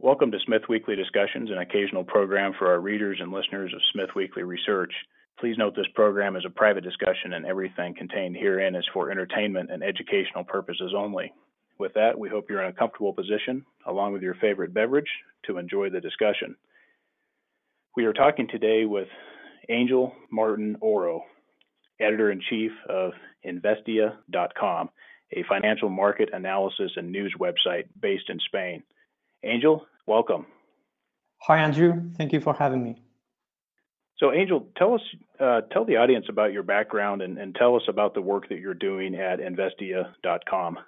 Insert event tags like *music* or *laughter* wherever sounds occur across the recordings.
Welcome to Smith Weekly Discussions, an occasional program for our readers and listeners of Smith Weekly Research. Please note this program is a private discussion and everything contained herein is for entertainment and educational purposes only. With that, we hope you're in a comfortable position, along with your favorite beverage, to enjoy the discussion. We are talking today with Angel Martin Oro, editor in chief of Investia.com, a financial market analysis and news website based in Spain. Angel, welcome. Hi, Andrew. Thank you for having me. So, Angel, tell us, uh, tell the audience about your background and, and tell us about the work that you're doing at Investia.com.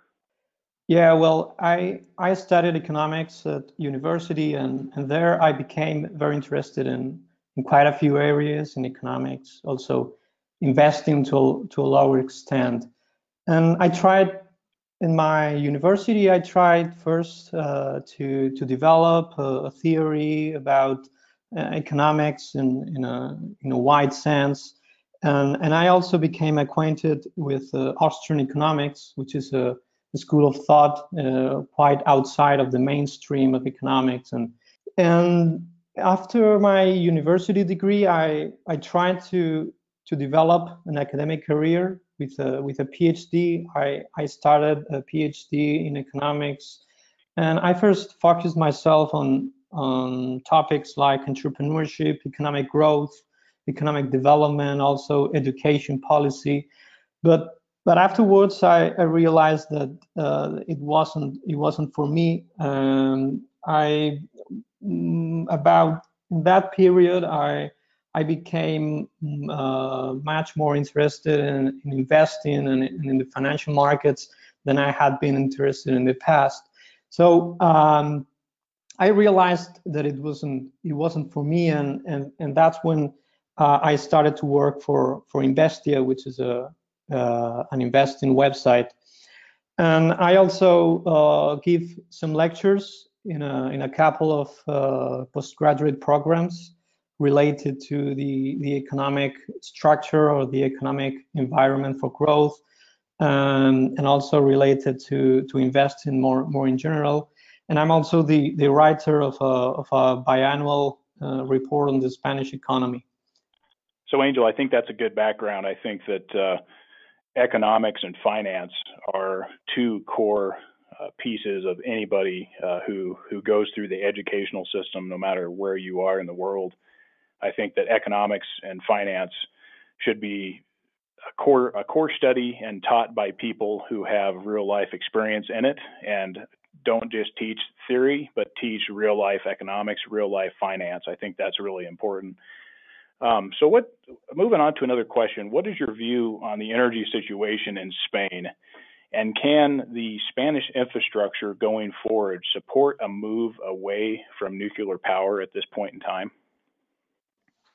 Yeah, well, I I studied economics at university, and and there I became very interested in in quite a few areas in economics, also investing to to a lower extent. And I tried in my university, I tried first uh, to to develop a, a theory about uh, economics in in a in a wide sense, and and I also became acquainted with uh, Austrian economics, which is a, a school of thought uh, quite outside of the mainstream of economics, and and after my university degree, I I tried to to develop an academic career with a with a PhD. I I started a PhD in economics, and I first focused myself on on topics like entrepreneurship, economic growth, economic development, also education policy. But but afterwards, I, I realized that uh, it wasn't it wasn't for me. Um, I mm, about that period, I I became uh, much more interested in, in investing and in, in, the financial markets than I had been interested in the past. So um, I realized that it wasn't it wasn't for me, and and and that's when uh, I started to work for for Investia, which is a uh, an investing website. And I also uh, give some lectures in a in a couple of uh, postgraduate programs related to the, the economic structure or the economic environment for growth, um, and also related to, to investing more, more in general. And I'm also the, the writer of a, of a biannual uh, report on the Spanish economy. So, Angel, I think that's a good background. I think that uh, economics and finance are two core uh, pieces of anybody uh, who who goes through the educational system, no matter where you are in the world. I think that economics and finance should be a core a core study and taught by people who have real life experience in it and don't just teach theory but teach real life economics real life finance. I think that's really important. Um, so what moving on to another question what is your view on the energy situation in spain? And can the spanish infrastructure going forward support a move away from nuclear power at this point in time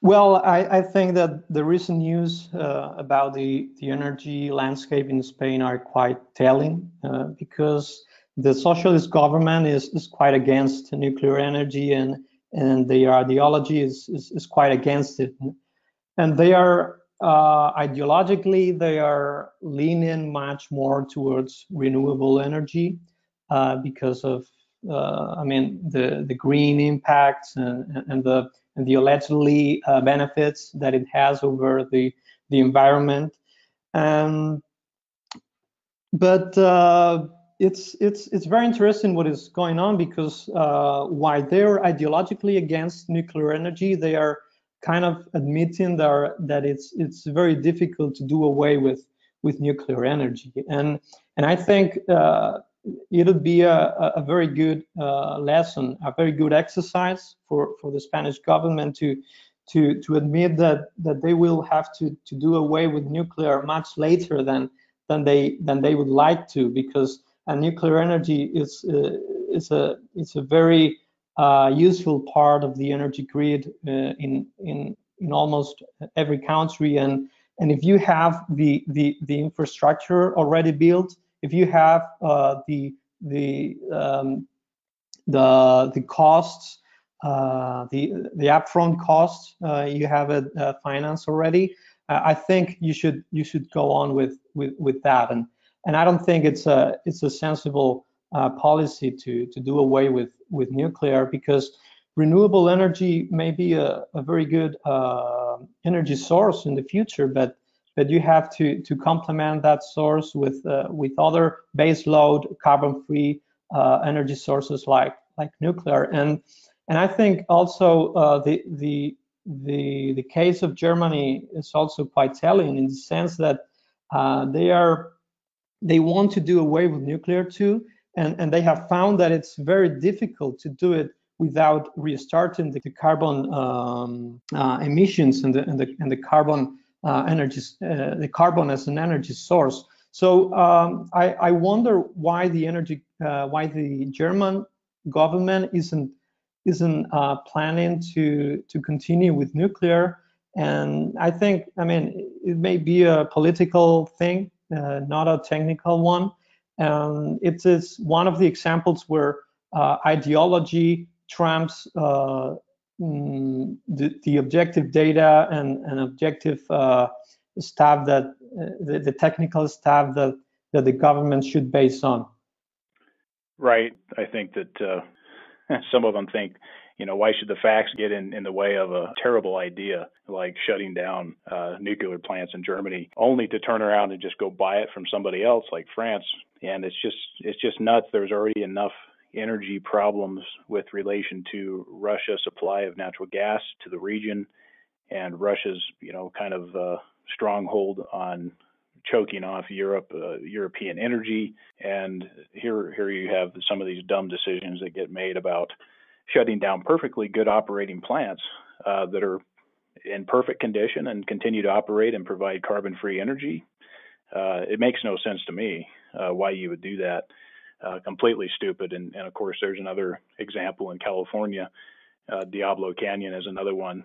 well, I, I, think that the recent news uh, about the, the energy landscape in Spain are quite telling uh, because the socialist government is, is quite against nuclear energy and, and their ideology is, is, is quite against it. And they are uh, ideologically, they are leaning much more towards renewable energy uh, because of, uh, I mean, the, the green impacts and, and the and the allegedly uh, benefits that it has over the the environment. Um, but uh, it's it's it's very interesting what is going on because uh, while they're ideologically against nuclear energy, they are kind of admitting that that it's it's very difficult to do away with with nuclear energy. And and I think uh, it would be a, a very good uh, lesson, a very good exercise for, for the Spanish government to to to admit that that they will have to to do away with nuclear much later than than they than they would like to because uh, nuclear energy is uh, is a it's a very uh, useful part of the energy grid uh, in in in almost every country. And and if you have the the the infrastructure already built if you have uh, the the um, the the costs, uh, the the upfront costs, uh, you have it uh, financed already. Uh, I think you should you should go on with with with that, and and I don't think it's a it's a sensible uh, policy to to do away with with nuclear because renewable energy may be a, a very good energy source in the future, but but you have to to complement that source with uh, with other base load carbon free uh, energy sources like like nuclear. And and I think also uh, the the the the case of Germany is also quite telling in the sense that uh, they are they want to do away with nuclear too, and and they have found that it's very difficult to do it without restarting the, the carbon um, uh, emissions and the and the and the carbon energy uh, the carbon as an energy source. So um, I, I wonder why the energy uh, why the German government isn't isn't uh, planning to to continue with nuclear. And I think, I mean, it may be a political thing, uh, not a technical one. And it is one of the examples where uh, ideology trumps uh, mm, the, the, objective data and, and objective uh, stuff that uh, the, the technical stuff that, that the government should base on. Right. I think that uh, *laughs* some of them think you know, why should the facts get in, in the way of a terrible idea like shutting down uh, nuclear plants in Germany, only to turn around and just go buy it from somebody else like France? And it's just it's just nuts. There's already enough energy problems with relation to Russia's supply of natural gas to the region, and Russia's you know kind of uh, stronghold on choking off Europe, uh, European energy, and here here you have some of these dumb decisions that get made about shutting down perfectly good operating plants uh, that are in perfect condition and continue to operate and provide carbon free energy. Uh, it makes no sense to me uh, why you would do that. Uh, completely stupid. And, and, of course, there's another example in California. Uh, Diablo Canyon is another one.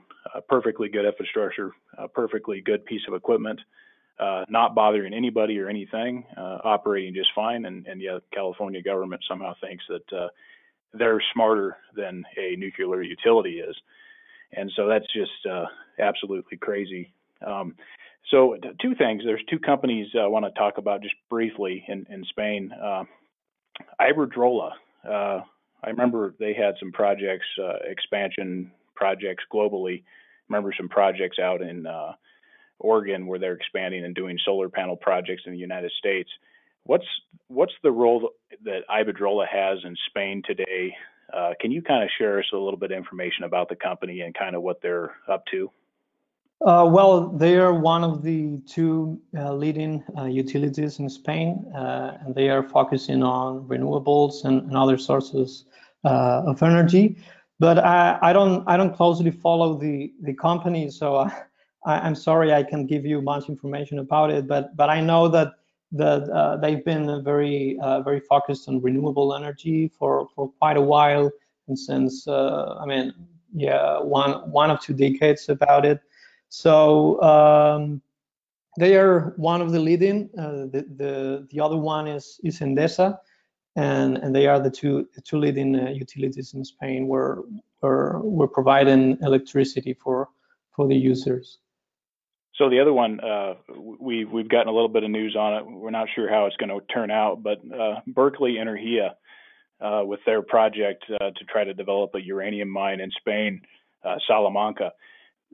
perfectly good infrastructure, perfectly good piece of equipment, not bothering anybody or anything, operating just fine. And, and yet, California government somehow thinks that they're smarter than a nuclear utility is. And so that's just uh, absolutely crazy. Um, so two things. There's two companies I want to talk about just briefly in, in Spain. Iberdrola. Uh, I remember they had some projects, uh, expansion projects globally. Remember some projects out in uh, Oregon where they're expanding and doing solar panel projects in the United States. What's what's the role that Iberdrola has in Spain today? Uh, can you kind of share us a little bit of information about the company and kind of what they're up to? Uh, well, they are one of the two uh, leading uh, utilities in Spain, uh, and they are focusing on renewables and, and other sources uh, of energy. But I, I, don't I don't closely follow the the company, so *laughs* I, am sorry I can't give you much information about it. But but I know that that uh, they've been very very focused on renewable energy for for quite a while and since I mean yeah one one or two decades about it so um, they are one of the leading uh, the, the the other one is is Endesa and and they are the two the two leading uh, utilities in Spain where where we're providing electricity for for the users so the other one, uh, we we've gotten a little bit of news on it. We're not sure how it's going to turn out, but uh, Berkeley Energia, uh, with their project uh, to try to develop a uranium mine in Spain, Salamanca.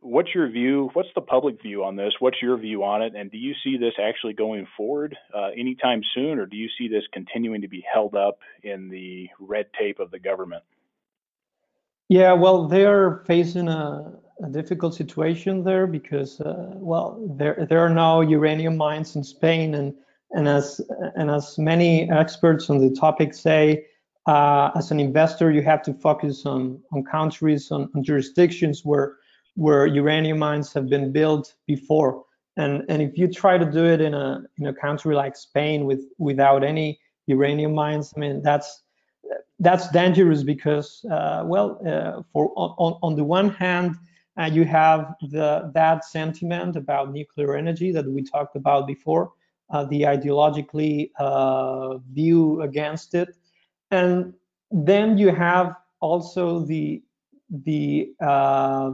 What's your view? What's the public view on this? What's your view on it? And do you see this actually going forward uh, anytime soon, or do you see this continuing to be held up in the red tape of the government? Yeah, well, they're facing a, a difficult situation there because, uh, well, there there are now uranium mines in Spain, and and as and as many experts on the topic say, uh, as an investor, you have to focus on on countries, on, on, jurisdictions where where uranium mines have been built before, and and if you try to do it in a in a country like Spain with without any uranium mines, I mean that's that's dangerous because, uh, well, uh, for on, on the one hand, uh, you have the that sentiment about nuclear energy that we talked about before, uh, the ideologically uh, view against it, and then you have also the the uh,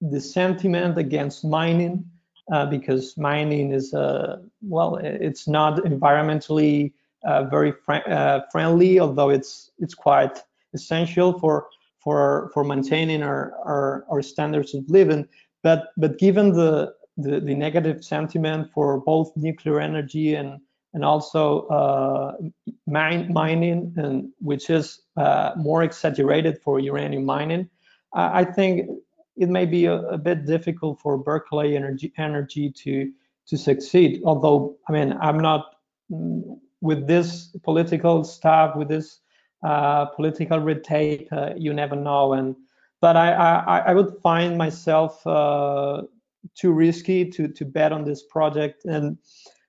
the sentiment against mining uh, because mining is uh, well, it's not environmentally uh, very fr uh, friendly, although it's it's quite essential for for for maintaining our, our, our standards of living. But but given the, the, the negative sentiment for both nuclear energy and and also uh, mine, mining, and which is uh, more exaggerated for uranium mining, I, I think it may be a, a, bit difficult for Berkeley Energy, Energy to to succeed. Although, I mean, I'm not mm, with this political stuff, with this uh, political red tape, uh, you never know. And but I, I, I would find myself uh, too risky to to bet on this project. And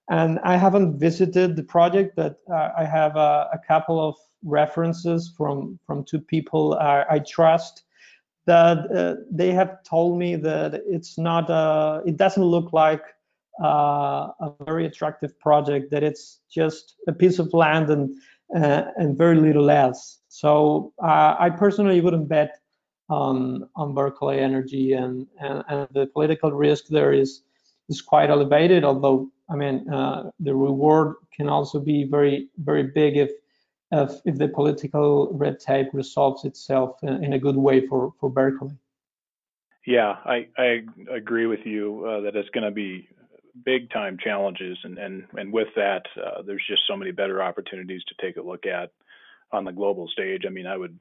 and I haven't visited the project, but I have a, a, couple of references from from two people I, I trust that uh, they have told me that it's not uh, it doesn't look like uh, a very attractive project that it's just a piece of land and uh, and very little else. So uh, i personally wouldn't bet on on berkeley energy and, and, and the political risk there is is quite elevated although i mean uh, the reward can also be very very big if if, the political red tape resolves itself in, in a good way for, for Berkeley. Yeah, I, I agree with you uh, that it's going to be big time challenges, and and and with that, uh, there's just so many better opportunities to take a look at on the global stage. I mean, I would,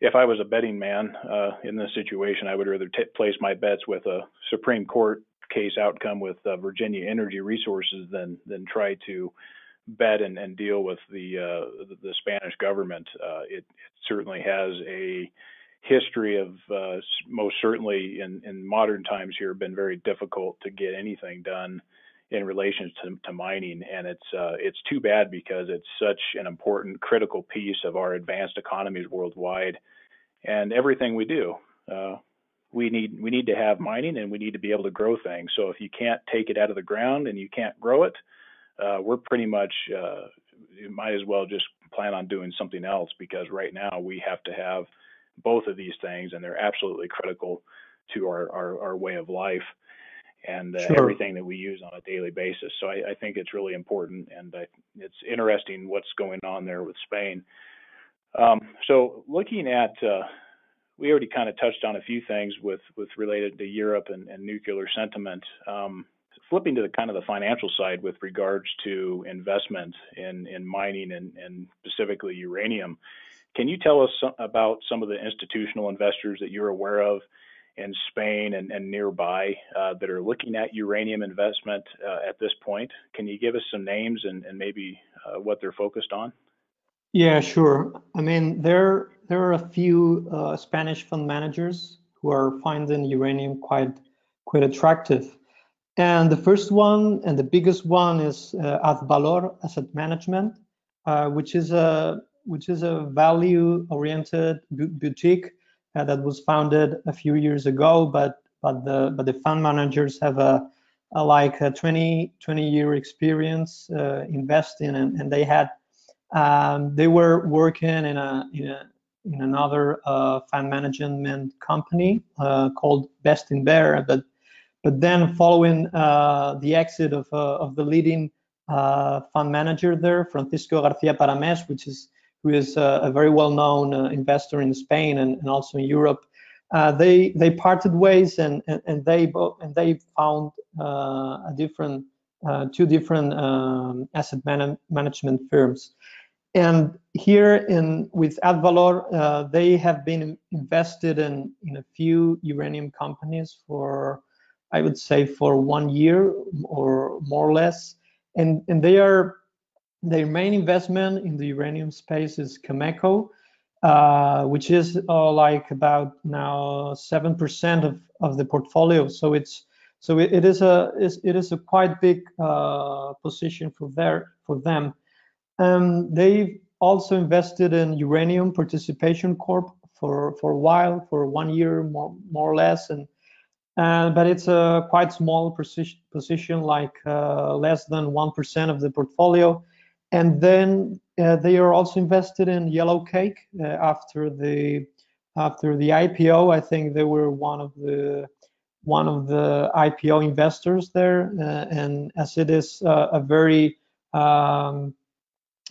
if I was a betting man uh, in this situation, I would rather place my bets with a Supreme Court case outcome with uh, Virginia Energy Resources than than try to bet and, and deal with the, uh, the, Spanish government. Uh, it, it, certainly has a history of uh, most certainly in, in modern times here been very difficult to get anything done in relation to, to mining, and it's uh, it's too bad because it's such an important critical piece of our advanced economies worldwide, and everything we do. Uh, we need we need to have mining and we need to be able to grow things. So if you can't take it out of the ground and you can't grow it, uh, we're pretty much uh, you might as well just plan on doing something else because right now we have to have both of these things and they're absolutely critical to our, our, our way of life and uh, sure. everything that we use on a daily basis. So I, I think it's really important and I, it's interesting what's going on there with Spain. Um, so looking at, uh, we already kind of touched on a few things with, with related to Europe and, and nuclear sentiment. Um, flipping to the kind of the financial side with regards to investment in, in mining and, and specifically uranium, can you tell us about some of the institutional investors that you're aware of in Spain and, and nearby uh, that are looking at uranium investment uh, at this point? Can you give us some names and, and maybe uh, what they're focused on? Yeah, sure. I mean, there there are a few uh, Spanish fund managers who are finding uranium quite quite attractive. And the first one and the biggest one is uh, Azvalor Asset Management, uh, which is a which is a value-oriented boutique uh, that was founded a few years ago. But but the but the fund managers have a, a like a 20 20 year experience uh, investing, and, and they had um, they were working in a in, a, in another uh, fund management company uh, called Bestinver, but but then following uh, the exit of, uh, of the leading uh, fund manager there, Francisco Garcia Parames, which is who is a very well-known investor in Spain and, and also in Europe, they they parted ways and and, and they both and they found a different uh, two different um, asset man management firms. And here in with Azvalor, uh, they have been invested in, in a few uranium companies for I would say for one year or more or less. And, and they are their main investment in the uranium space is Cameco, uh, which is uh, like about now seven percent of, of the portfolio. So it's so it, it is a it is a quite big uh, position for their for them. Um, they've also invested in Uranium Participation Corp for for a while, for one year more more or less, and uh, but it's a quite small position, position like uh, less than 1% of the portfolio. And then uh, they are also invested in Yellow Cake uh, after the after the IPO. I think they were one of the one of the IPO investors there. Uh, and as it is a very um,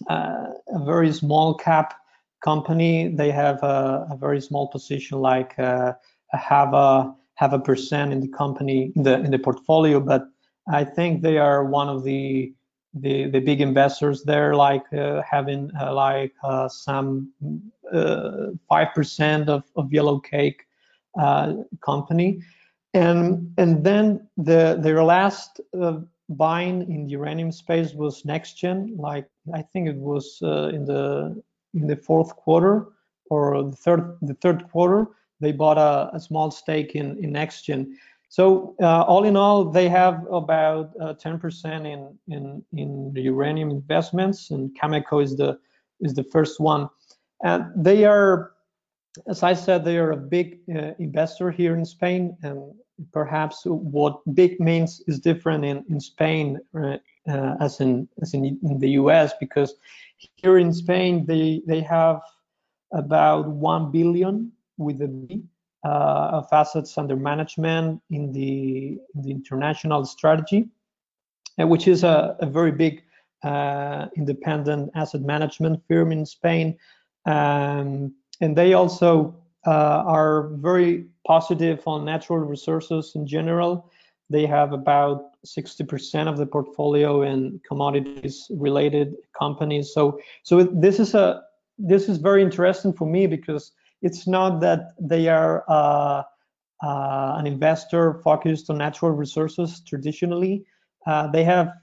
uh, a very small cap company. They have a, a very small position, like uh, have a have a percent in the company in the in the portfolio. But I think they are one of the the, the big investors there, like uh, having uh, like uh, some five percent of, of Yellow Cake company, and and then the their last buying in the uranium space was NextGen. Like I think it was uh, in the in the fourth quarter or the third the third quarter. They bought a, a small stake in in NextGen. So uh, all in all, they have about 10% uh, in in in the uranium investments, and Cameco is the is the first one. And they are, as I said, they are a big uh, investor here in Spain, and perhaps what big means is different in, in Spain uh, uh, as in as in, in the US because here in Spain they they have about one billion with a B uh, of assets under management in the the international strategy, uh, which is a, a very big uh, independent asset management firm in Spain, um, and they also uh, are very positive on natural resources in general. They have about 60% of the portfolio in commodities related companies. So, so this is a this is very interesting for me because it's not that they are uh, uh, an investor focused on natural resources traditionally. Uh, they have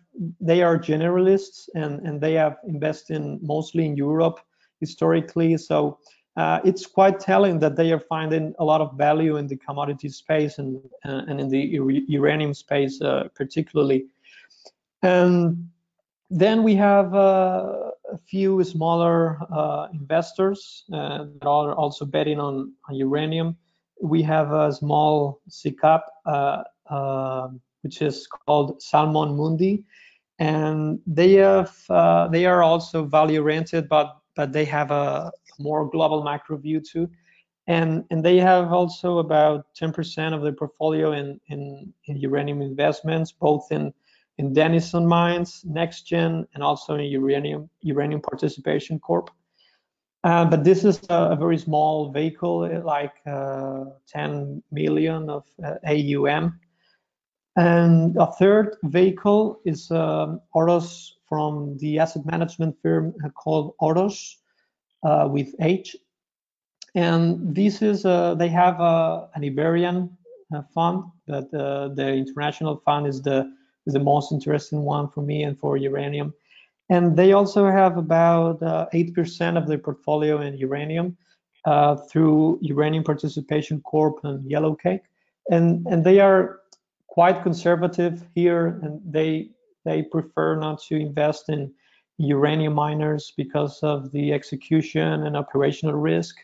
they are generalists and and they have invested mostly in Europe historically. So uh, it's quite telling that they are finding a lot of value in the commodity space and uh, and in the uranium space uh, particularly. And then we have a few smaller uh, investors uh, that are also betting on, on, uranium. We have a small SICAV, which is called Salmon Mundi, and they have they are also value oriented, but but they have a more global macro view too. And, and they have also about 10% of their portfolio in, in, in uranium investments, both in, in Denison Mines, NextGen, and also in Uranium, Uranium Participation Corp. Uh, but this is a, a, very small vehicle, like uh, 10 million of uh, AUM. And a third vehicle is um, Horos from the asset management firm called Horos, uh, with H. And this is, uh, they have uh, an Iberian fund, but the international fund is the, is the most interesting one for me and for uranium. And they also have about uh, 8% of their portfolio in uranium uh, through Uranium Participation Corp and Yellow Cake. And, and they are quite conservative here and they they prefer not to invest in uranium miners because of the execution and operational risk,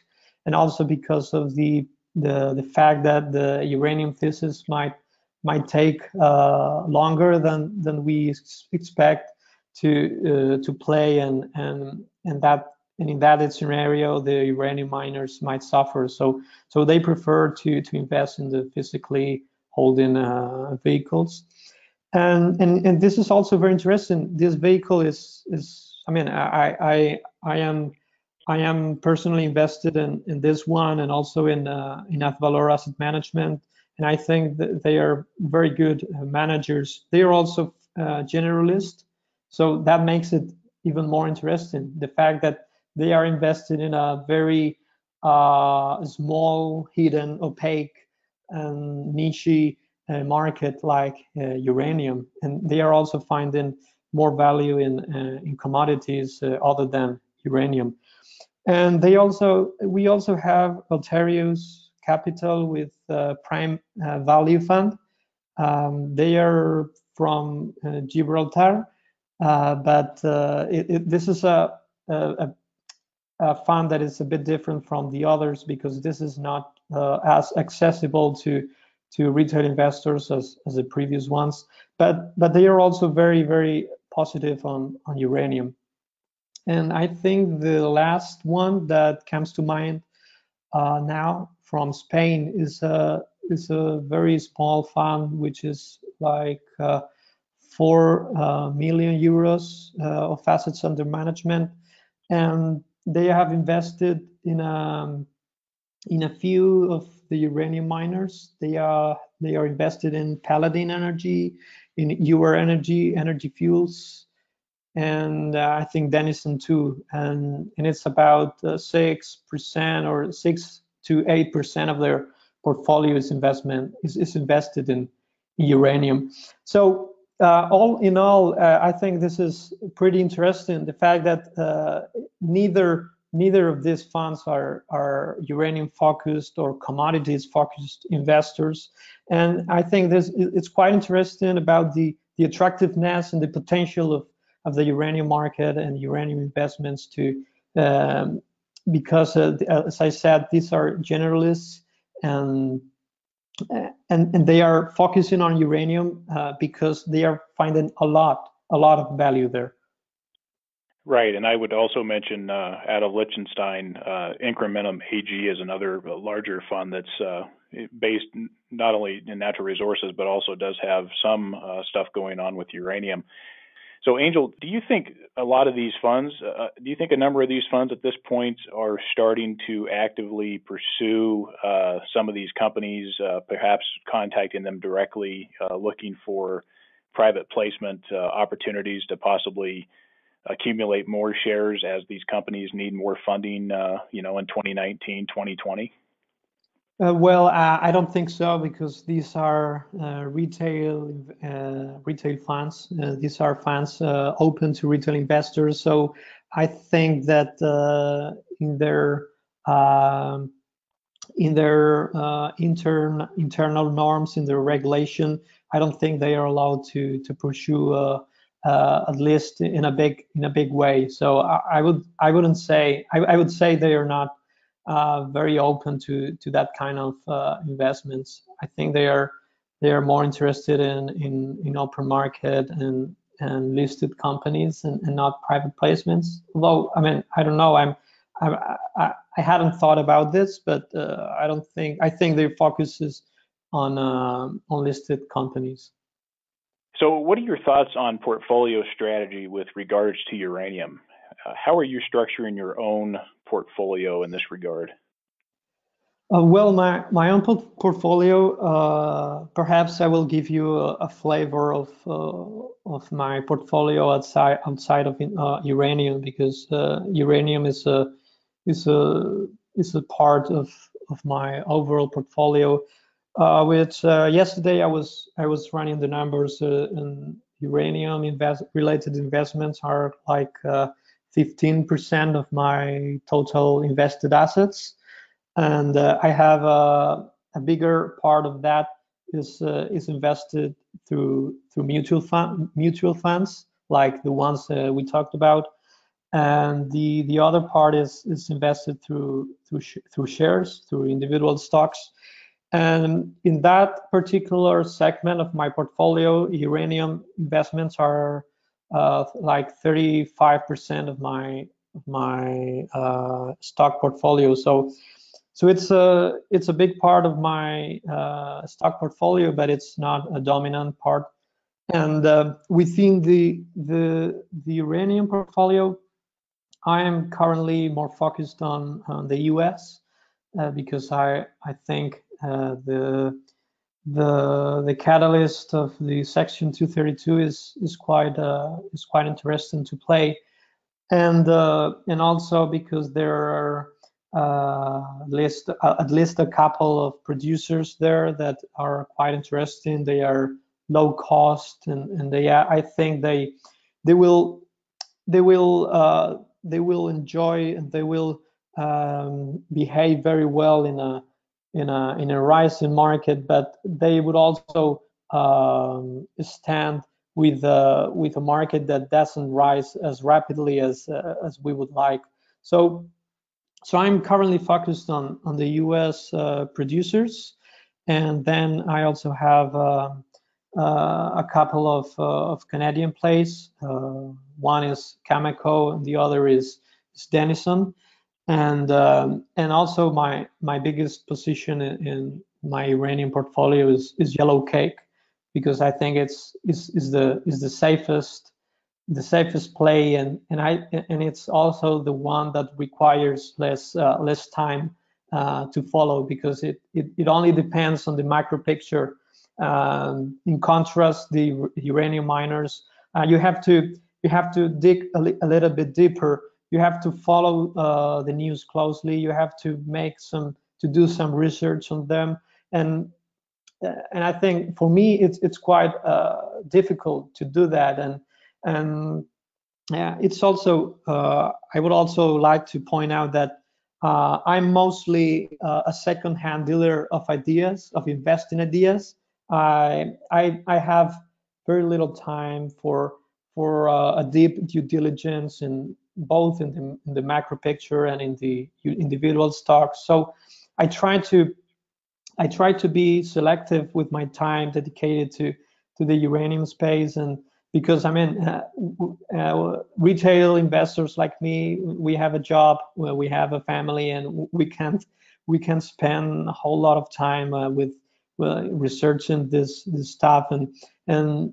and also because of the the, the fact that the uranium thesis might might take uh, longer than than we expect to uh, to play, and and and that and in that scenario, the uranium miners might suffer. So so they prefer to to invest in the physically holding uh, vehicles and and and this is also very interesting. This vehicle is is I mean I I I am I am personally invested in in this one and also in uh, in Azvalor Asset Management, and I think they are very good managers. They are also uh, generalist, so that makes it even more interesting. The fact that they are invested in a very uh, small, hidden, opaque, and niche market like uh, uranium, and they are also finding more value in uh, in commodities uh, other than uranium. And they also we also have Altarius Capital with Prime Value Fund. Um, they are from Gibraltar, but it, it, this is a, a, a fund that is a bit different from the others because this is not uh, as accessible to to retail investors as, as the previous ones, but but they are also very very positive on on uranium. And I think the last one that comes to mind uh, now from Spain is a is a very small fund, which is like uh, four uh, million euros uh, of assets under management, and they have invested in a um, in a few of the uranium miners. They are they are invested in Paladin Energy, in Ur Energy, Energy Fuels, and uh, I think Denison too. And and it's about uh, six percent or six to eight percent of their portfolio is investment is, is invested in uranium. So uh, all in all, uh, I think this is pretty interesting. The fact that uh, neither neither of these funds are are uranium focused or commodities focused investors, and I think this it's quite interesting about the the attractiveness and the potential of of the uranium market and uranium investments to um, because uh, as I said, these are generalists and and, and they are focusing on uranium uh, because they are finding a lot, a lot of value there. Right, and I would also mention uh, out of Liechtenstein, uh, Incrementum AG is another larger fund that's uh, based not only in natural resources but also does have some uh, stuff going on with uranium. So, Angel, do you think a lot of these funds, uh, do you think a number of these funds at this point are starting to actively pursue uh, some of these companies, uh, perhaps contacting them directly, uh, looking for private placement uh, opportunities to possibly accumulate more shares as these companies need more funding, uh, you know, in 2019, 2020? Uh, well, uh, I don't think so because these are uh, retail uh, retail funds. Uh, these are funds uh, open to retail investors. So I think that in their um, in their intern internal norms, in their regulation, I don't think they are allowed to to pursue at least in a big in a big way. So I, I would I wouldn't say I, I would say they are not uh, very open to to that kind of uh, investments. I think they are they are more interested in in in open market and and listed companies and, and not private placements. Although I mean I don't know I'm I, I, hadn't thought about this, but uh, I don't think I think their focus is on uh, on listed companies. So, what are your thoughts on portfolio strategy with regards to uranium? Uh, how are you structuring your own portfolio in this regard? Uh, well, my, my own portfolio, uh, perhaps I will give you a, a flavor of uh, of my portfolio outside outside of uh, uranium because uh, uranium is a is a is a part of of my overall portfolio. which yesterday I was I was running the numbers and uranium invest related investments are like 15% of my total invested assets. And uh, I have a, a, bigger part of that is uh, is invested through through mutual mutual funds like the ones uh, we talked about, and the the other part is is invested through through sh through shares through individual stocks. And in that particular segment of my portfolio, uranium investments are uh, like 35% of my my uh, stock portfolio. So so it's a it's a big part of my uh, stock portfolio, but it's not a dominant part. And uh, within the the the uranium portfolio, I am currently more focused on, on the U.S. Uh, because I I think uh, the the the catalyst of the section 232 is is quite uh, is quite interesting to play. And uh, and also because there are uh, list uh, at least a couple of producers there that are quite interesting. They are low cost and and they I think they they will they will uh, they will enjoy and they will um, behave very well in a in a in a rising market, but they would also um, stand with with a market that doesn't rise as rapidly as uh, as we would like. So so I'm currently focused on on the U.S. Uh, producers, and then I also have uh, uh, a couple of uh, of Canadian plays. one is Cameco, and the other is, is Denison and um, and also my my biggest position in, in, my uranium portfolio is is yellow cake because I think it's is, is the is the safest the safest play and and I and it's also the one that requires less uh, less time uh, to follow because it, it it only depends on the macro picture. Um, in contrast, the uranium miners uh, you have to you have to dig a, li a little bit deeper. You have to follow uh, the news closely. You have to make some to do some research on them. And uh, and I think for me it's it's quite uh, difficult to do that. And and yeah it's also uh, I would also like to point out that uh, I'm mostly uh, a second-hand dealer of ideas of investing ideas. I I I have very little time for for uh, a deep due diligence in both in the, in the macro picture and in the individual stocks. So I try to I try to be selective with my time dedicated to to the uranium space. And because I mean uh, uh, retail investors like me we have a job we have a family and we can't we can spend a whole lot of time uh, with researching this this stuff. And and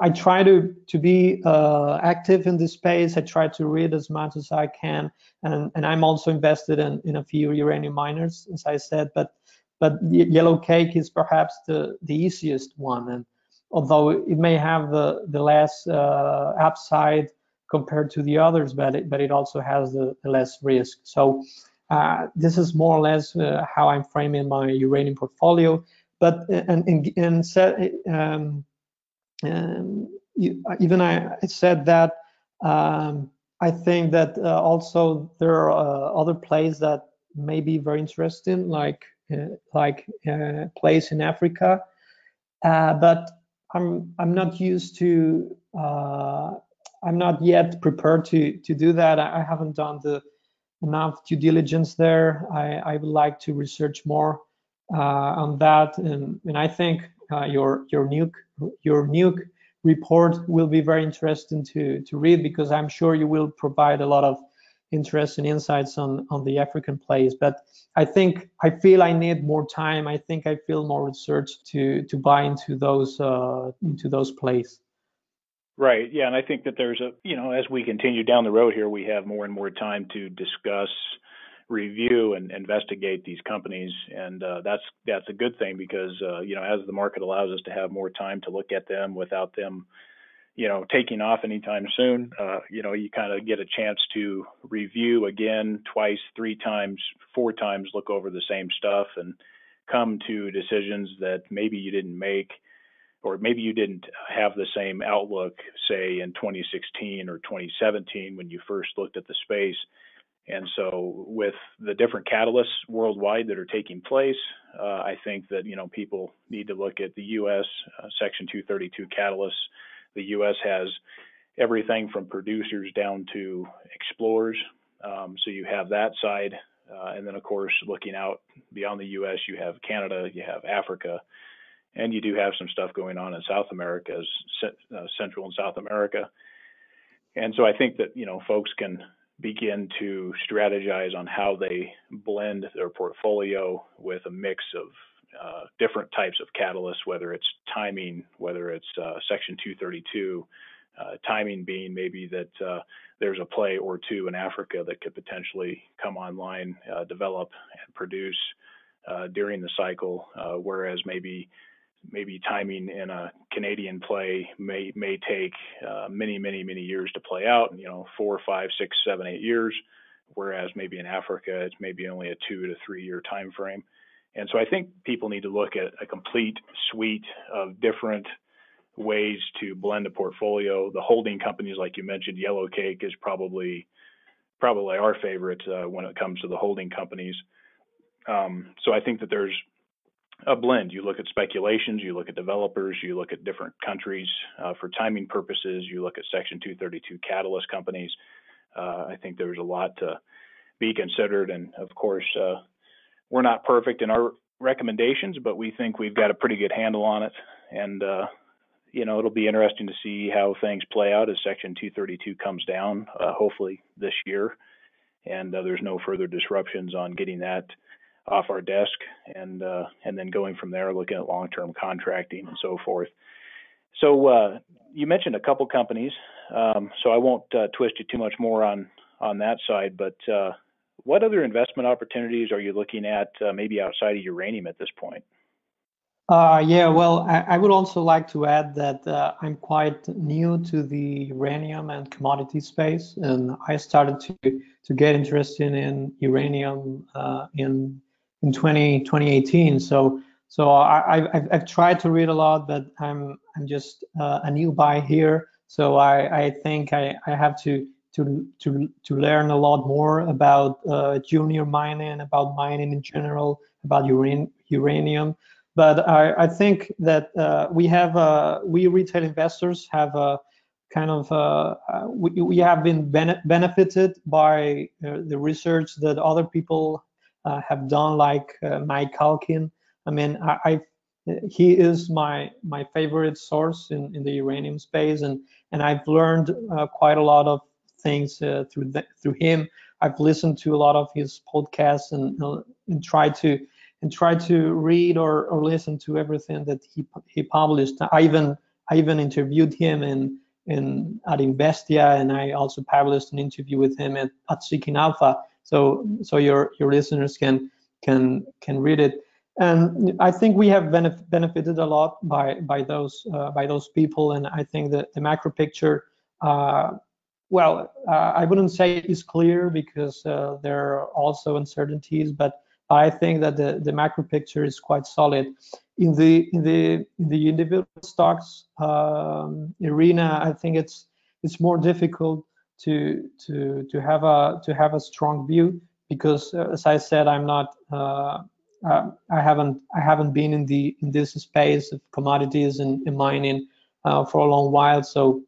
I try to to be uh, active in this space. I try to read as much as I can, and and I'm also invested in in a few uranium miners, as I said. But but yellow cake is perhaps the the easiest one, and although it may have the the less uh, upside compared to the others, but it, but it also has the, the less risk. So uh, this is more or less uh, how I'm framing my uranium portfolio. But and and, and set, um, um, you, even I, I, said that um, I think that uh, also there are uh, other plays that may be very interesting, like uh, like uh, plays in Africa. Uh, but I'm I'm not used to uh, I'm not yet prepared to to do that. I, haven't done the enough due diligence there. I, I would like to research more on that, and and I think uh, your your nuke your nuke report will be very interesting to to read because I'm sure you will provide a lot of interesting insights on on the African place. But I think I feel I need more time. I think I feel more research to to buy into those uh, into those plays. Right. Yeah, and I think that there's a you know as we continue down the road here, we have more and more time to discuss review and investigate these companies, and uh, that's that's a good thing because uh, you know as the market allows us to have more time to look at them without them, you know, taking off anytime soon. Uh, you know, you kind of get a chance to review again, twice, three times, four times, look over the same stuff, and come to decisions that maybe you didn't make or maybe you didn't have the same outlook, say in 2016 or 2017 when you first looked at the space. And so, with the different catalysts worldwide that are taking place, uh, I think that you know people need to look at the U.S. Uh, Section 232 catalysts. The U.S. has everything from producers down to explorers. Um, so you have that side, uh, and then of course looking out beyond the U.S., you have Canada, you have Africa, and you do have some stuff going on in South America, uh, Central and South America. And so I think that you know folks can begin to strategize on how they blend their portfolio with a mix of uh, different types of catalysts, whether it's timing, whether it's uh, Section 232, uh, timing being maybe that uh, there's a play or two in Africa that could potentially come online, uh, develop, and produce uh, during the cycle, whereas maybe maybe timing in a Canadian play may may take uh, many many many years to play out. You know, four, five, six, seven, eight years, whereas maybe in Africa it's maybe only a two to three year time frame. And so I think people need to look at a complete suite of different ways to blend a portfolio. The holding companies, like you mentioned, Yellow Cake is probably probably our favorite uh, when it comes to the holding companies. Um, so I think that there's a blend. You look at speculations, you look at developers, you look at different countries uh, for timing purposes, you look at Section 232 catalyst companies. Uh, I think there's a lot to be considered. And of course, uh, we're not perfect in our recommendations, but we think we've got a pretty good handle on it. And, uh, you know, it'll be interesting to see how things play out as Section 232 comes down, uh, hopefully this year. And uh, there's no further disruptions on getting that off our desk, and uh, and then going from there, looking at long-term contracting and so forth. So uh, you mentioned a couple companies, um, so I won't uh, twist you too much more on on that side. But uh, what other investment opportunities are you looking at, uh, maybe outside of uranium at this point? Uh, yeah, well, I, I, would also like to add that I'm quite new to the uranium and commodity space, and I started to to get interested in uranium in in 20, 2018. So so I, I've, I've tried to read a lot, but I'm I'm just uh, a new buy here. So I, I think I, I have to to to to learn a lot more about uh, junior mining, about mining in general, about uran, uranium. But I, I think that uh, we have, uh, we retail investors have a kind of, uh, uh we, we have been bene benefited by uh, the research that other people uh, Uh, have done, like uh, Mike Alkin. I mean, I, I, he is my my favorite source in, in the uranium space, and and I've learned uh, quite a lot of things through the, through him. I've listened to a lot of his podcasts and, and tried to and try to read or, or listen to everything that he he published. I even I even interviewed him in in at Investia, and I also published an interview with him at, at Seeking Alpha. So so your your listeners can can can read it. And I think we have benef- benefited a lot by by those uh, by those people, and I think that the macro picture. Uh, well, uh, I wouldn't say is clear because uh, there are also uncertainties, but I think that the, the macro picture is quite solid. In the in the in the individual stocks um, arena, I think it's it's more difficult to to to have a to have a strong view because, uh, as I said, I'm not uh, uh, I haven't I haven't been in the in this space of commodities and, and mining uh, for a long while. So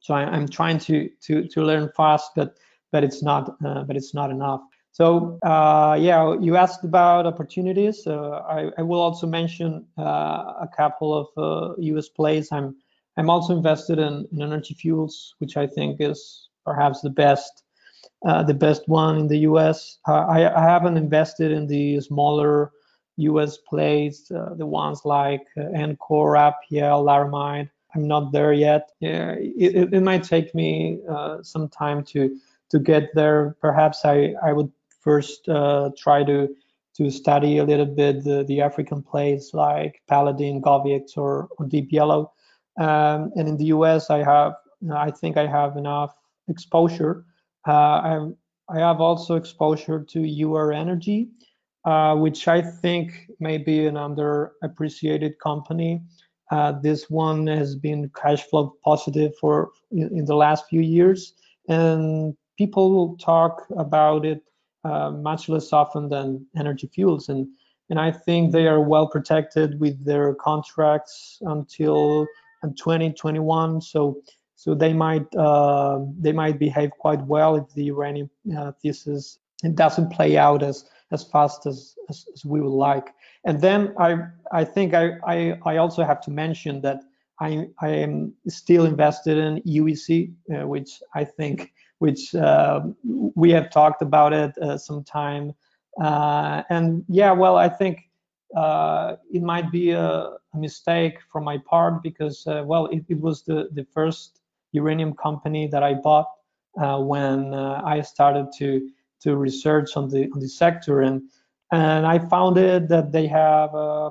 so I, am trying to to to learn fast, but but it's not uh, but it's not enough. So uh, yeah, you asked about opportunities. Uh, I, I, will also mention a couple of U.S. Plays. I'm I'm also invested in, in, Energy Fuels, which I think is perhaps the best uh, the best one in the U.S. Uh, I, I, haven't invested in the smaller U.S. plays, the ones like Encore, Appia, Laramide. I'm not there yet. Yeah, it, it might take me some time to to get there. Perhaps I, I would first uh, try to to study a little bit the, the African plays like Paladin, GoviEx, or, or Deep Yellow. Um, and in the US, I have, I think I have enough exposure. Uh, I, I have also exposure to Ur-Energy, uh, which I think may be an underappreciated company. Uh, this one has been cash flow positive for in, in the last few years, and people talk about it uh, much less often than energy fuels. And, and I think they are well protected with their contracts until 2021. So so they might uh, they might behave quite well if the uranium uh, thesis doesn't play out as as fast as, as, as we would like. And then I I think I, I I also have to mention that I I am still invested in UEC, uh, which I think which uh, we have talked about it uh, some time. Uh, and yeah, well, I think uh, it might be a, a, mistake from my part because, uh, well, it, it, was the, the first uranium company that I bought uh, when I started to to research on the on the sector and and I found it that they have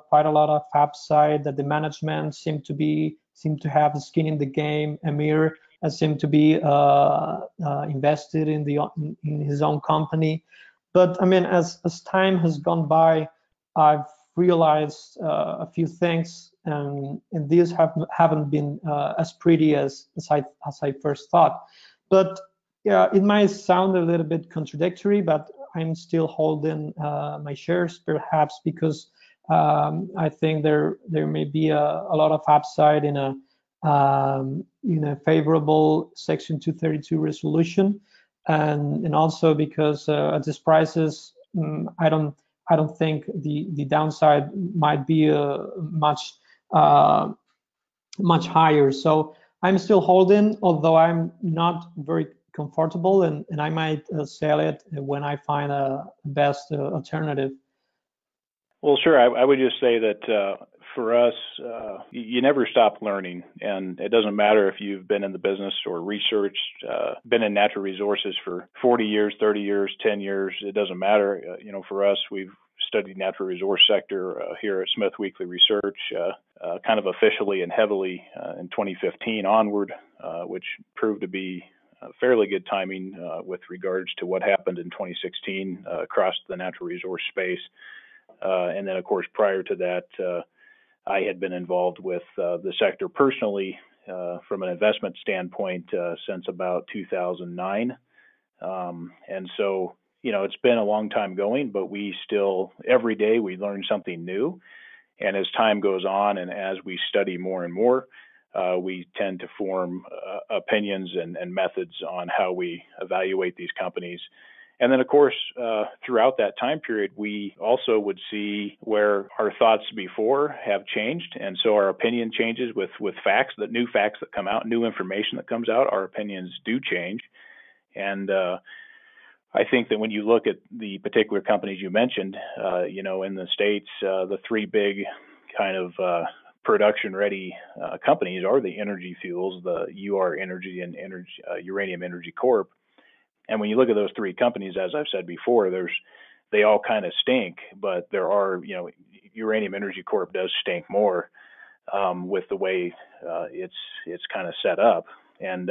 quite a lot of upside that the management seem to be seem to have skin in the game. Amir seemed to be uh, uh, invested in the in his own company. But I mean, as as time has gone by, I've realized uh, a few things, and and these have haven't been as pretty as as I as I first thought. But yeah, it might sound a little bit contradictory, but I'm still holding uh, my shares, perhaps because um, I think there there may be a, a, lot of upside in a um, in a favorable Section 232 resolution, and and also because uh, at these prices, um, I don't I don't think the the downside might be uh, much uh, much higher. So I'm still holding, although I'm not very comfortable, and and I might uh, sell it when I find a best uh, alternative. Well, sure. I, I would just say that uh, for us, uh, you never stop learning, and it doesn't matter if you've been in the business or researched, uh, been in natural resources for 40 years, 30 years, 10 years. It doesn't matter. Uh, you know, for us, we've studied natural resource sector uh, here at Smith Weekly Research, uh, uh, kind of officially and heavily in 2015 onward, which proved to be fairly good timing with regards to what happened in 2016 across the natural resource space. and then, of course, prior to that, I had been involved with the sector personally uh, from an investment standpoint uh, since about 2009. Um, and so you know, it's been a long time going, but we still every day we learn something new. And as time goes on, and as we study more and more, uh, we tend to form uh, opinions and, and, methods on how we evaluate these companies. And then, of course, uh, throughout that time period, we also would see where our thoughts before have changed, and so our opinion changes with with facts, the new facts that come out, new information that comes out, our opinions do change, and uh, I think that when you look at the particular companies you mentioned, uh, you know, in the states, uh, the three big kind of uh, production-ready uh, companies are the Energy Fuels, the UR Energy, and Energy, Uranium Energy Corp. And when you look at those three companies, as I've said before, there's they all kind of stink, but there are, you know, Uranium Energy Corp does stink more um, with the way uh, it's it's kind of set up, and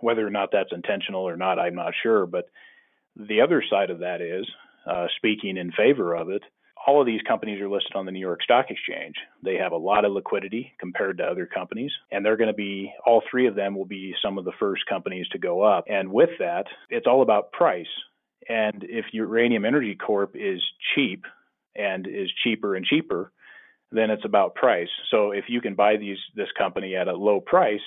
whether or not that's intentional or not, I'm not sure, but the other side of that is, uh, speaking in favor of it, all of these companies are listed on the New York Stock Exchange. They have a lot of liquidity compared to other companies, and they're going to be, all three of them will be some of the first companies to go up. And with that, it's all about price. And if Uranium Energy Corp is cheap and is cheaper and cheaper, then it's about price. So if you can buy these this company at a low price,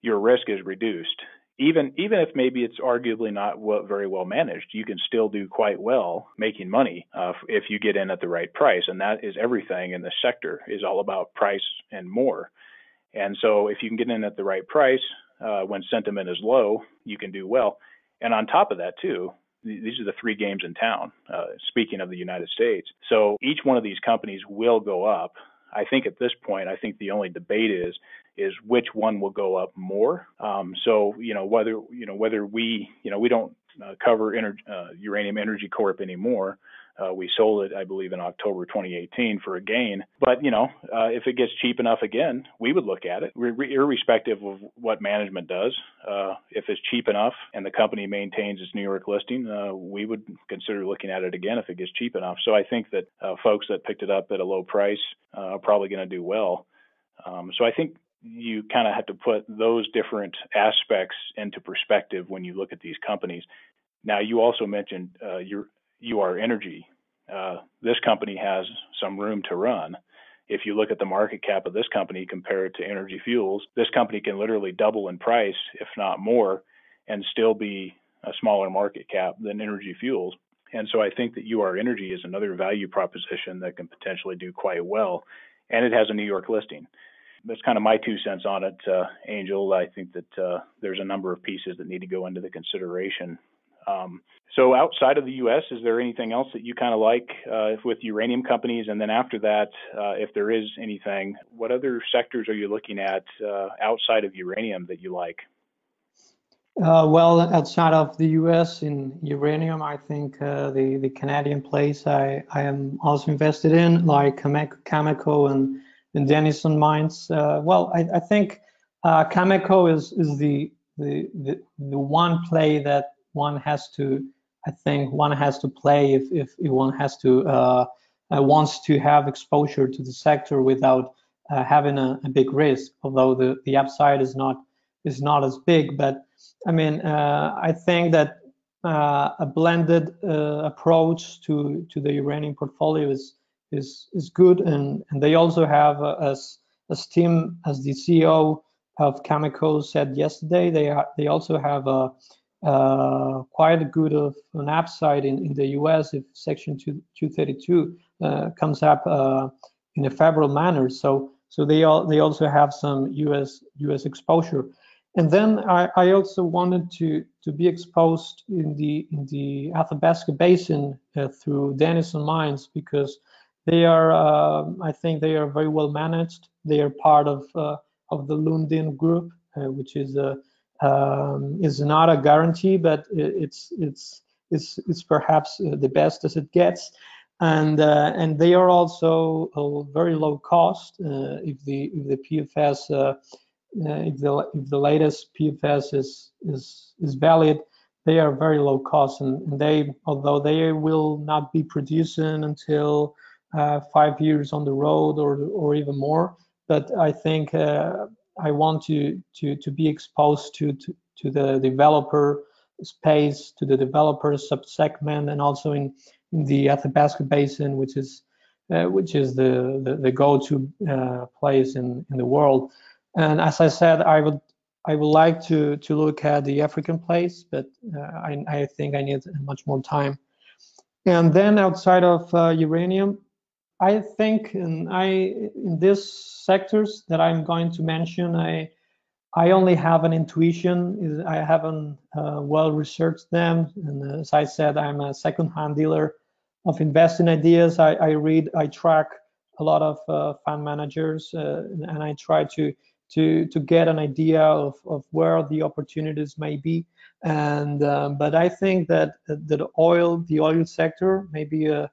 your risk is reduced even even if maybe it's arguably not very well managed, you can still do quite well making money uh, if you get in at the right price, and that is everything in the sector is all about price and more. And so if you can get in at the right price uh, when sentiment is low, you can do well. And on top of that too, these are the three games in town. Uh, speaking of the United States, so each one of these companies will go up. I think at this point, I think the only debate is is which one will go up more. Um, so you know whether you know whether we you know we don't uh, cover uh, Uranium Energy Corp anymore. Uh, we sold it, I believe, in October 2018 for a gain. But you know, uh, if it gets cheap enough again, we would look at it, irrespective of what management does. Uh, if it's cheap enough and the company maintains its New York listing, uh, we would consider looking at it again if it gets cheap enough. So I think that folks that picked it up at a low price are probably going to do well. Um, so I think you kind of have to put those different aspects into perspective when you look at these companies. Now, you also mentioned uh, your UR Energy. Uh, this company has some room to run. If you look at the market cap of this company compared to Energy Fuels, this company can literally double in price, if not more, and still be a smaller market cap than Energy Fuels. And so I think that UR Energy is another value proposition that can potentially do quite well, and it has a New York listing that's kind of my two cents on it, uh, Angel. I think that uh, there's a number of pieces that need to go into the consideration. Um, so outside of the U.S., is there anything else that you kind of like uh, with uranium companies? And then after that, uh, if there is anything, what other sectors are you looking at uh, outside of uranium that you like? Uh, well, outside of the U.S. in uranium, I think the the Canadian place I, I am also invested in, like Cameco and in Denison mines. Uh, well, I, I think uh, Cameco is is the, the, the the one play that one has to. I think one has to play if if, one has to uh, uh, wants to have exposure to the sector without uh, having a, a, big risk. Although the the upside is not is not as big, but I mean uh, I think that a blended approach to to the uranium portfolio is is is good, and and they also have uh, as as Tim as the CEO of Cameco said yesterday, they they also have a uh, quite a good of an upside in, in the U.S. if Section 2, 232 uh, comes up uh, in a favorable manner. So so they all they also have some U.S. U.S. exposure. And then I, I also wanted to to be exposed in the in the Athabasca Basin uh, through Denison Mines because they are, uh, I think, they are very well managed. They are part of uh, of the Lundin Group, uh, which is a um, is not a guarantee, but it's it's it's it's perhaps the best as it gets and uh, and they are also very low cost uh, if the if the PFS if the if the latest PFS is is is valid they are very low cost and, and they although they will not be producing until uh, five years on the road or or even more but I think uh, I want to to to be exposed to to, to the developer space to the developer subsegment and also in in the Athabasca Basin, which is uh, which is the the, the go-to uh, place in in the world. And as I said, I would I would like to to look at the African place, but uh, I I think I need much more time. And then outside of uh, uranium, I think in I in these sectors that I'm going to mention, I I only have an intuition. I haven't uh, well researched them, and as I said, I'm a second-hand dealer of investing ideas. I, I read, I track a lot of uh, fund managers, uh, and I try to to to get an idea of, of where the opportunities may be. And um, but I think that the oil, the oil sector, may be a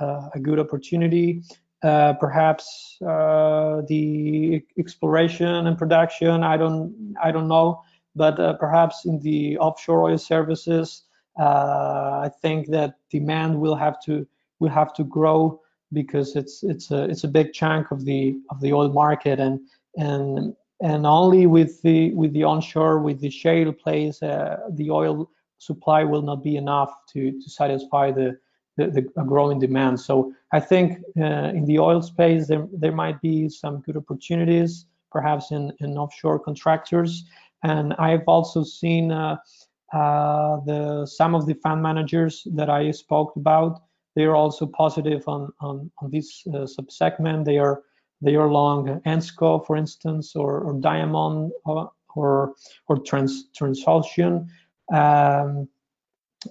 a good opportunity. Uh, perhaps uh, the exploration and production. I don't I don't know, but uh, perhaps in the offshore oil services uh, I think that demand will have to will have to grow because it's it's a it's a big chunk of the of the oil market and and and only with the with the onshore with the shale plays uh, the oil supply will not be enough to to satisfy the the, the growing demand so i think uh, in the oil space there there might be some good opportunities perhaps in in offshore contractors and i've also seen uh, uh, the some of the fund managers that I spoke about, they are also positive on on, on this uh, subsegment. They are they are long ENSCO, for instance, or, or Diamond or or, or Trans Transocean. Um,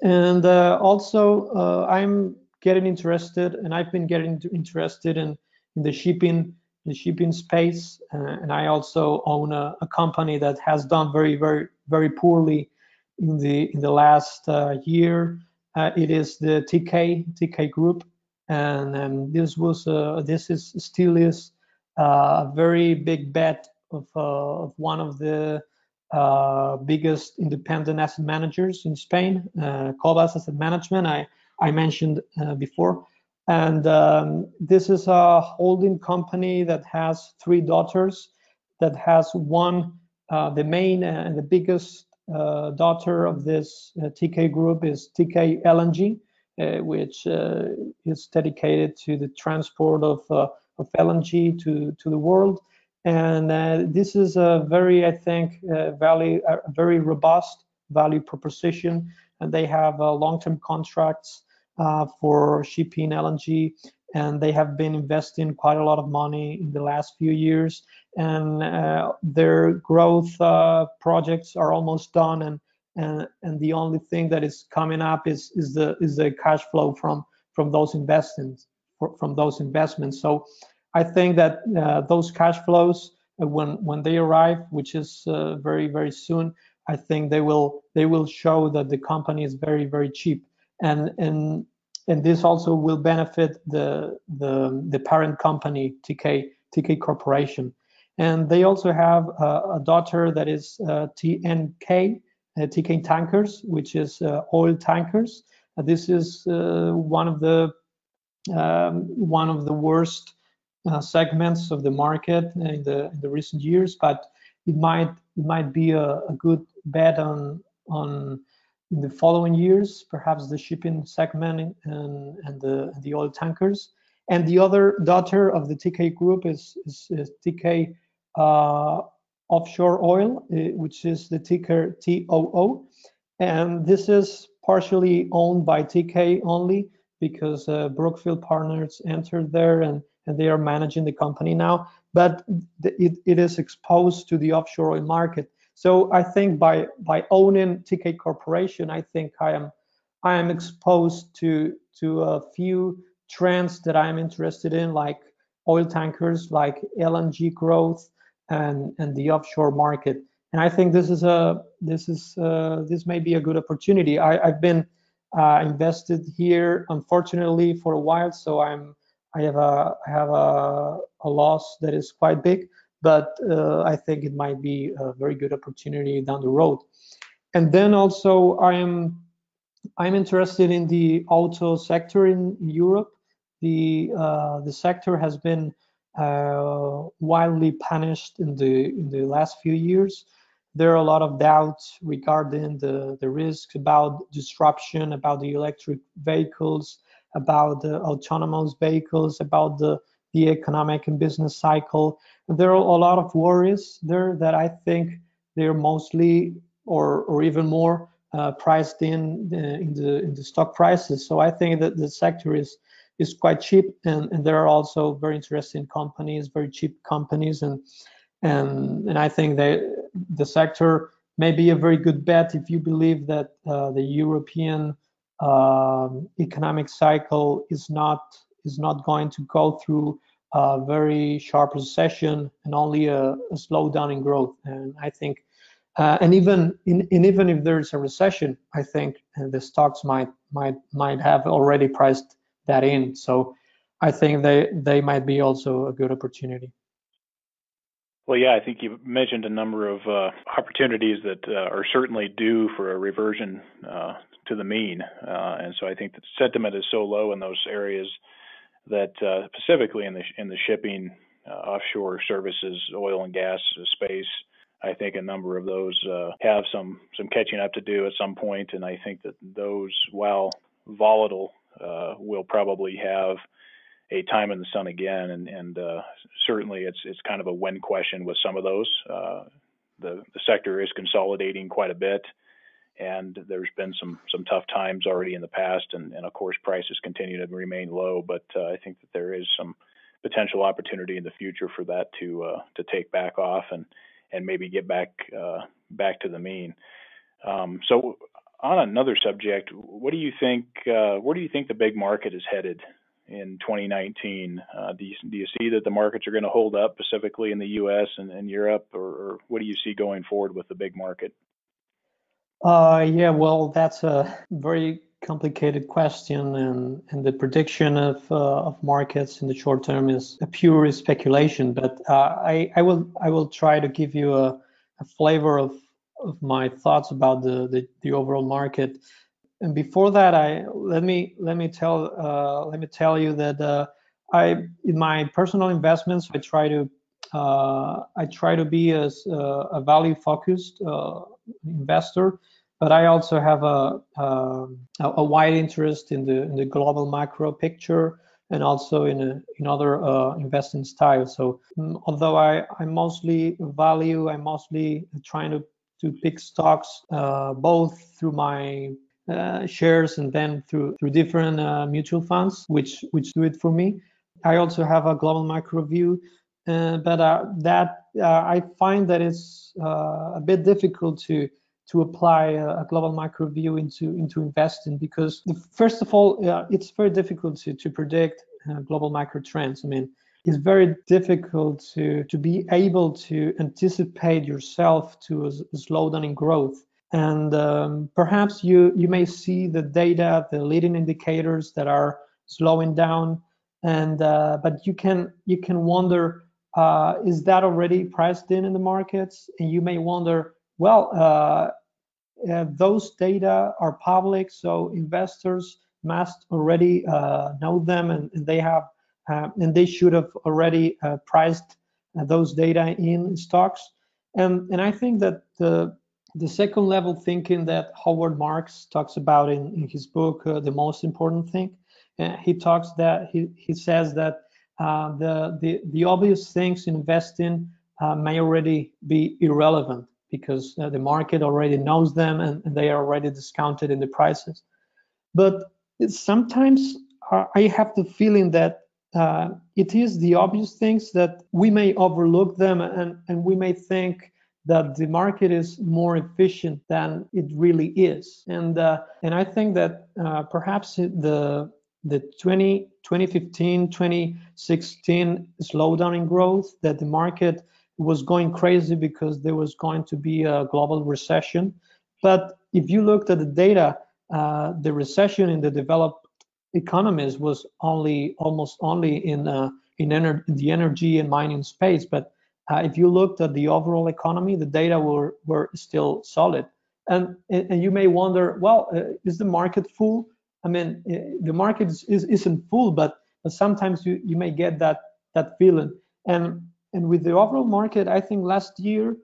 and uh, also, uh, I'm getting interested, and I've been getting interested in in the shipping the shipping space. Uh, and I also own a, a company that has done very very very poorly in the in the last uh, year. Uh, it is the Teekay Teekay Group, and um, this was uh, this is still is a very big bet of of one of the uh, biggest independent asset managers in Spain, uh, Cobas Asset Management. I I mentioned uh, before, and um, this is a holding company that has three daughters. That has one, uh, the main and the biggest uh, daughter of this uh, Teekay group is Teekay LNG, uh, which is dedicated to the transport of, of LNG to, to the world. And this is a very, I think, value, a very robust value proposition. And they have long-term contracts for shipping LNG and they have been investing quite a lot of money in the last few years. And uh, their growth uh, projects are almost done. And, and and the only thing that is coming up is is the is the cash flow from from those investments from those investments. So i think that uh, those cash flows uh, when when they arrive which is uh, very very soon i think they will they will show that the company is very very cheap and and and this also will benefit the the, the parent company Teekay Teekay Corporation. And they also have a, a daughter that is uh, TNK uh, Teekay Tankers, which is oil tankers. This is one of the um, one of the worst uh, segments of the market in the in the recent years, but it might it might be a, a good bet on on in the following years, perhaps the shipping segment and, and the, the oil tankers. And the other daughter of the Teekay group is, is, is Teekay uh, Offshore Oil, uh, which is the ticker TOO. And this is partially owned by Teekay only because uh, Brookfield Partners entered there and, and they are managing the company now. But it, it is exposed to the offshore oil market. So I think by by owning Teekay Corporation, I think I am I am exposed to to a few trends that I'm interested in, like oil tankers, like LNG growth, and and the offshore market. And I think this is a this is uh, this may be a good opportunity. I, I've been uh, invested here, unfortunately, for a while, so I'm I have a I have a, a loss that is quite big, but uh, I think it might be a very good opportunity down the road. And then also I am I'm interested in the auto sector in Europe. The uh, the sector has been uh, wildly punished in the in the last few years. There are a lot of doubts regarding the the risks about disruption, about the electric vehicles, about the autonomous vehicles, about the the economic and business cycle. There are a lot of worries there that I think they're mostly or or even more uh, priced in uh, in the in the stock prices. So I think that the sector is is quite cheap, and, and there are also very interesting companies, very cheap companies, and and and I think that the sector may be a very good bet if you believe that uh, the European um, economic cycle is not is not going to go through a very sharp recession and only a, a slowdown in growth. And I think, uh, and even in, and even if there's a recession, I think uh, the stocks might might might have already priced that in. So I think they they might be also a good opportunity. Well, yeah, I think you mentioned a number of uh, opportunities that uh, are certainly due for a reversion uh, to the mean, uh, and so I think the sentiment is so low in those areas that uh, specifically in the in the shipping, uh, offshore services, oil and gas space, I think a number of those have some some catching up to do at some point, and I think that those, while volatile, will probably have a time in the sun again, and and uh, certainly it's it's kind of a when question with some of those. Uh, the the sector is consolidating quite a bit, and there's been some some tough times already in the past, and and of course prices continue to remain low. But uh, I think that there is some potential opportunity in the future for that to uh, to take back off and and maybe get back uh, back to the mean. Um, so on another subject, what do you think? Uh, where do you think the big market is headed in 2019. Uh, do, you, do you see that the markets are going to hold up, specifically in the U.S. and, and Europe, or, or, what do you see going forward with the big market? Uh, yeah, well, that's a very complicated question, and, and the prediction of, uh, of markets in the short term is a pure speculation. But uh, I, I will I will try to give you a, a flavor of, of my thoughts about the, the, the overall market and before that, I let me let me tell uh, let me tell you that uh, I in my personal investments I try to uh, I try to be as uh, a value focused uh, investor, but I also have a, um, a, a wide interest in the in the global macro picture and also in a, in other uh, investing styles. So um, although I I mostly value I'm mostly trying to to pick stocks both through my uh, shares and then through through different uh, mutual funds, which which do it for me. I also have a global macro view, uh, but uh, that uh, I find that it's a bit difficult to to apply a, global macro view into into investing because first of all it's very difficult to to predict global macro trends. I mean it's very difficult to to be able to anticipate yourself to a, a slowdown in growth and um, perhaps you you may see the data the leading indicators that are slowing down. And uh, but you can you can wonder uh, is that already priced in in the markets? And you may wonder well uh, uh those data are public so investors must already uh, know them and, and they have uh, and they should have already priced those data in stocks. And and I think that the the second level thinking that Howard Marks talks about in, in his book, uh, The Most Important Thing, uh, he talks that he, he says that uh, the, the, the obvious things in investing uh, may already be irrelevant because uh, the market already knows them and, and, they are already discounted in the prices. But sometimes uh, I have the feeling that it is the obvious things that we may overlook them and, and we may think that the market is more efficient than it really is. And uh, and I think that uh, perhaps the the 20, 2015, 2016 slowdown in growth, that the market was going crazy because there was going to be a global recession. But if you looked at the data, uh, the recession in the developed economies was only almost only in uh, in, ener- in, the energy and mining space. But uh, if you looked at the overall economy, the data were were still solid. And and you may wonder, well, uh, is the market full? I mean, the market is, is, not full, but, but sometimes you, you may get that that feeling. And and with the overall market, I think last year,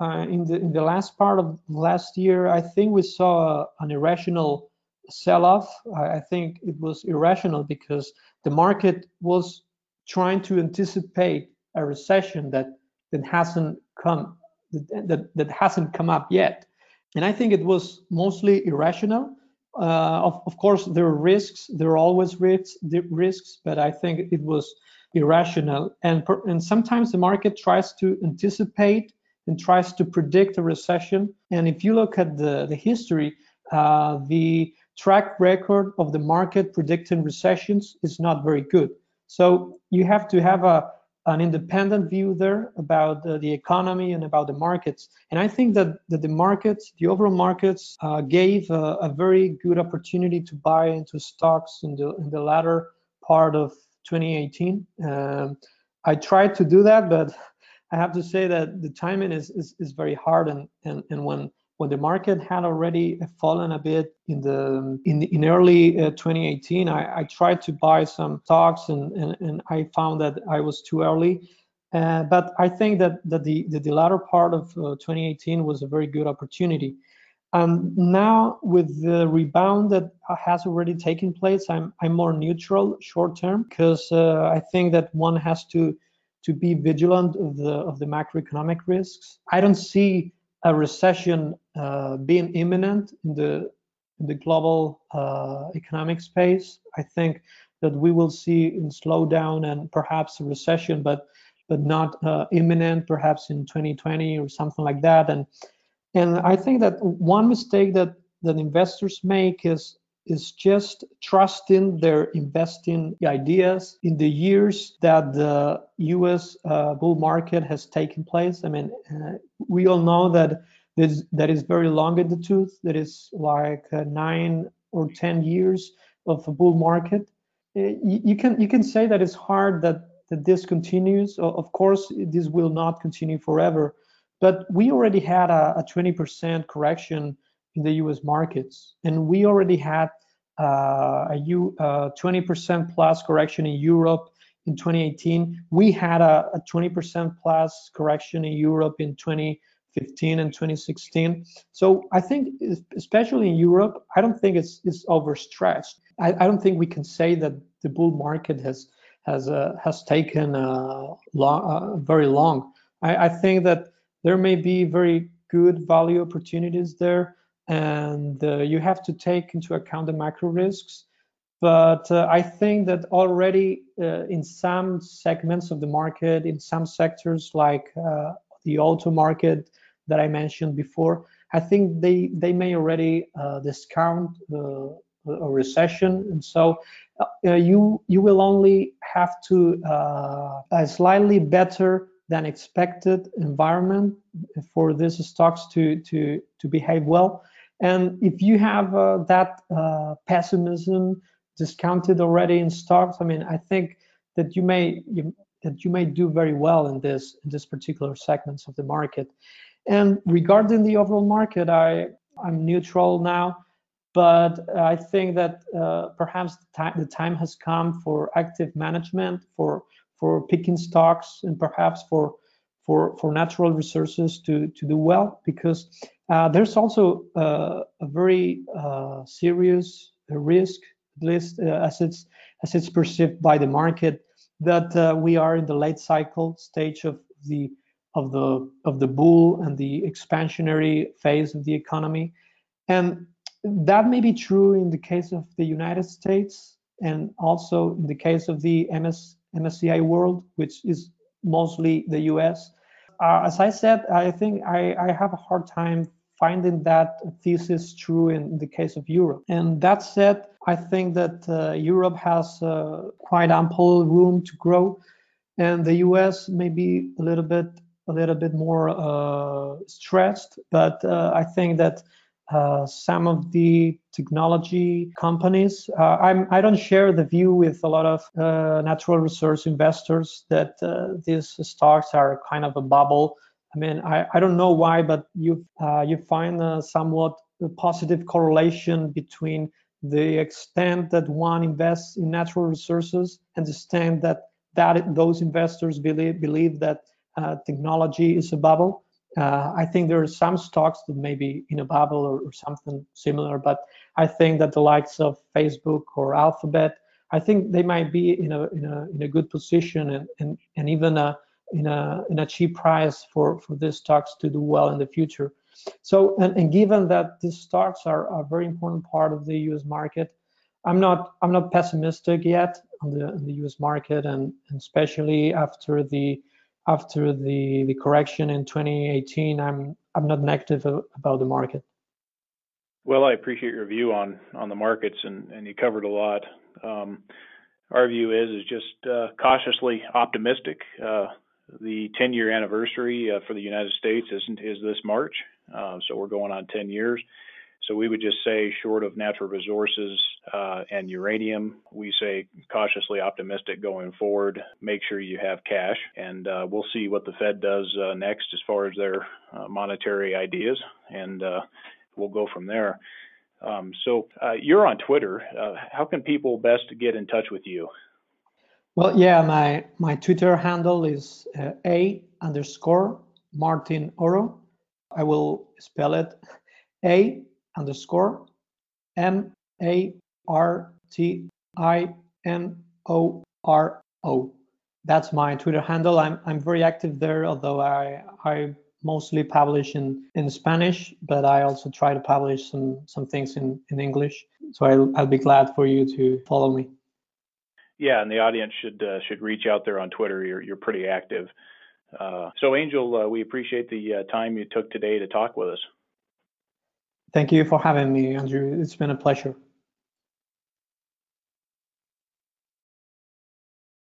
uh, in the in the last part of last year, I think we saw an irrational sell-off. I think it was irrational because the market was trying to anticipate a recession that that hasn't come that, that, that hasn't come up yet. And I think it was mostly irrational uh, of, of course, there are risks. There are always risks, risks, but I think it was irrational. And per, and sometimes the market tries to anticipate and tries to predict a recession. And if you look at the the history, uh, the track record of the market predicting recessions is not very good. So you have to have a an independent view there about uh, the economy and about the markets. And I think that, that the markets, the overall markets, uh, gave a, a, very good opportunity to buy into stocks in the in the latter part of 2018. Um, I tried to do that, but *laughs* I have to say that the timing is is, is very hard. And, and and when when the market had already fallen a bit in the in, in early uh, 2018 I, I, tried to buy some stocks and, and, and i found that i was too early. Uh, but i think that, that the, the, the latter part of uh, 2018 was a very good opportunity. And now with the rebound that has already taken place i'm i'm more neutral short term because uh, i think that one has to to be vigilant of the of the macroeconomic risks. I don't see a recession uh, being imminent in the in the global uh, economic space. I think that we will see a slowdown and perhaps a recession, but but not uh, imminent, perhaps in 2020 or something like that. And and I think that one mistake that that investors make is is just trusting their investing ideas in the years that the U.S. Uh, bull market has taken place. I mean, uh, we all know that this, that is very long in the tooth. That is like uh, nine or ten years of a bull market. Uh, you, you, can you can say that it's hard that that this continues. Of course, this will not continue forever, but we already had a, a 20% correction in the U.S. markets, and we already had uh, a U, uh, 20% plus correction in Europe in 2018. We had a, a 20% plus correction in Europe in 2015 and 2016. So I think, especially in Europe, I don't think it's, it's overstretched. I, I don't think we can say that the bull market has has uh, has taken uh, long, uh, very long. I, I think that there may be very good value opportunities there and uh, you have to take into account the macro risks. But uh, I think that already uh, in some segments of the market, in some sectors like uh, the auto market that I mentioned before, I think they they may already uh, discount a recession, and so uh, you you will only have to a slightly better than expected environment for these stocks to to to behave well and if you have uh, that uh, pessimism discounted already in stocks, I mean, I think that you may you, that you may do very well in this in this particular segments of the market. And regarding the overall market, I I'm neutral now, but I think that uh, perhaps the time, the time has come for active management, for for picking stocks, and perhaps for for for natural resources to to do well because uh, there's also uh, a very uh, serious risk, at least uh, as it's as it's perceived by the market, that uh, we are in the late cycle stage of the of the of the bull and the expansionary phase of the economy, and that may be true in the case of the United States and also in the case of the MS, MSCI world, which is mostly the U.S. Uh, as I said, I think I, I have a hard time finding that thesis true in the case of Europe. And that said, I think that uh, Europe has uh, quite ample room to grow, and the U.S. may be a little bit a little bit more uh, stressed. But uh, I think that uh, some of the technology companies. Uh, I'm, I don't share the view with a lot of natural resource investors that these stocks are kind of a bubble. I mean, I, I don't know why, but you uh, you find a somewhat positive correlation between the extent that one invests in natural resources and the extent that that those investors believe believe that uh, technology is a bubble. Uh, I think there are some stocks that may be in a bubble or, or, something similar, but I think that the likes of Facebook or Alphabet, I think they might be in a in a in a good position and and, and even a, in a in a cheap price for for these stocks to do well in the future. So and, and given that these stocks are a very important part of the U.S. market, I'm not I'm not pessimistic yet on the on the U.S. market and, and especially after the after the, the correction in 2018, I'm I'm not negative about the market. Well, I appreciate your view on on the markets, and and you covered a lot. Um, our view is is just uh, cautiously optimistic. Uh, the 10 year anniversary uh, for the United States isn't is this March, uh, so we're going on 10 years. So we would just say, short of natural resources uh, and uranium, we say cautiously optimistic going forward. Make sure you have cash, and uh, we'll see what the Fed does uh, next as far as their uh, monetary ideas, and we'll go from there. Um, so you're on Twitter. how can people best get in touch with you? Well, yeah, my my Twitter handle is uh, a underscore Martin Oro. I will spell it a underscore M A R T I N O R O. That's my Twitter handle. I'm I'm very active there, although I I mostly publish in, in Spanish, but I also try to publish some some things in, in English. So I'll I'll be glad for you to follow me. Yeah, and the audience should uh, should reach out there on Twitter. You're you're pretty active. Uh, so Angel, uh, we appreciate the uh, time you took today to talk with us. Thank you for having me, Andrew. It's been a pleasure.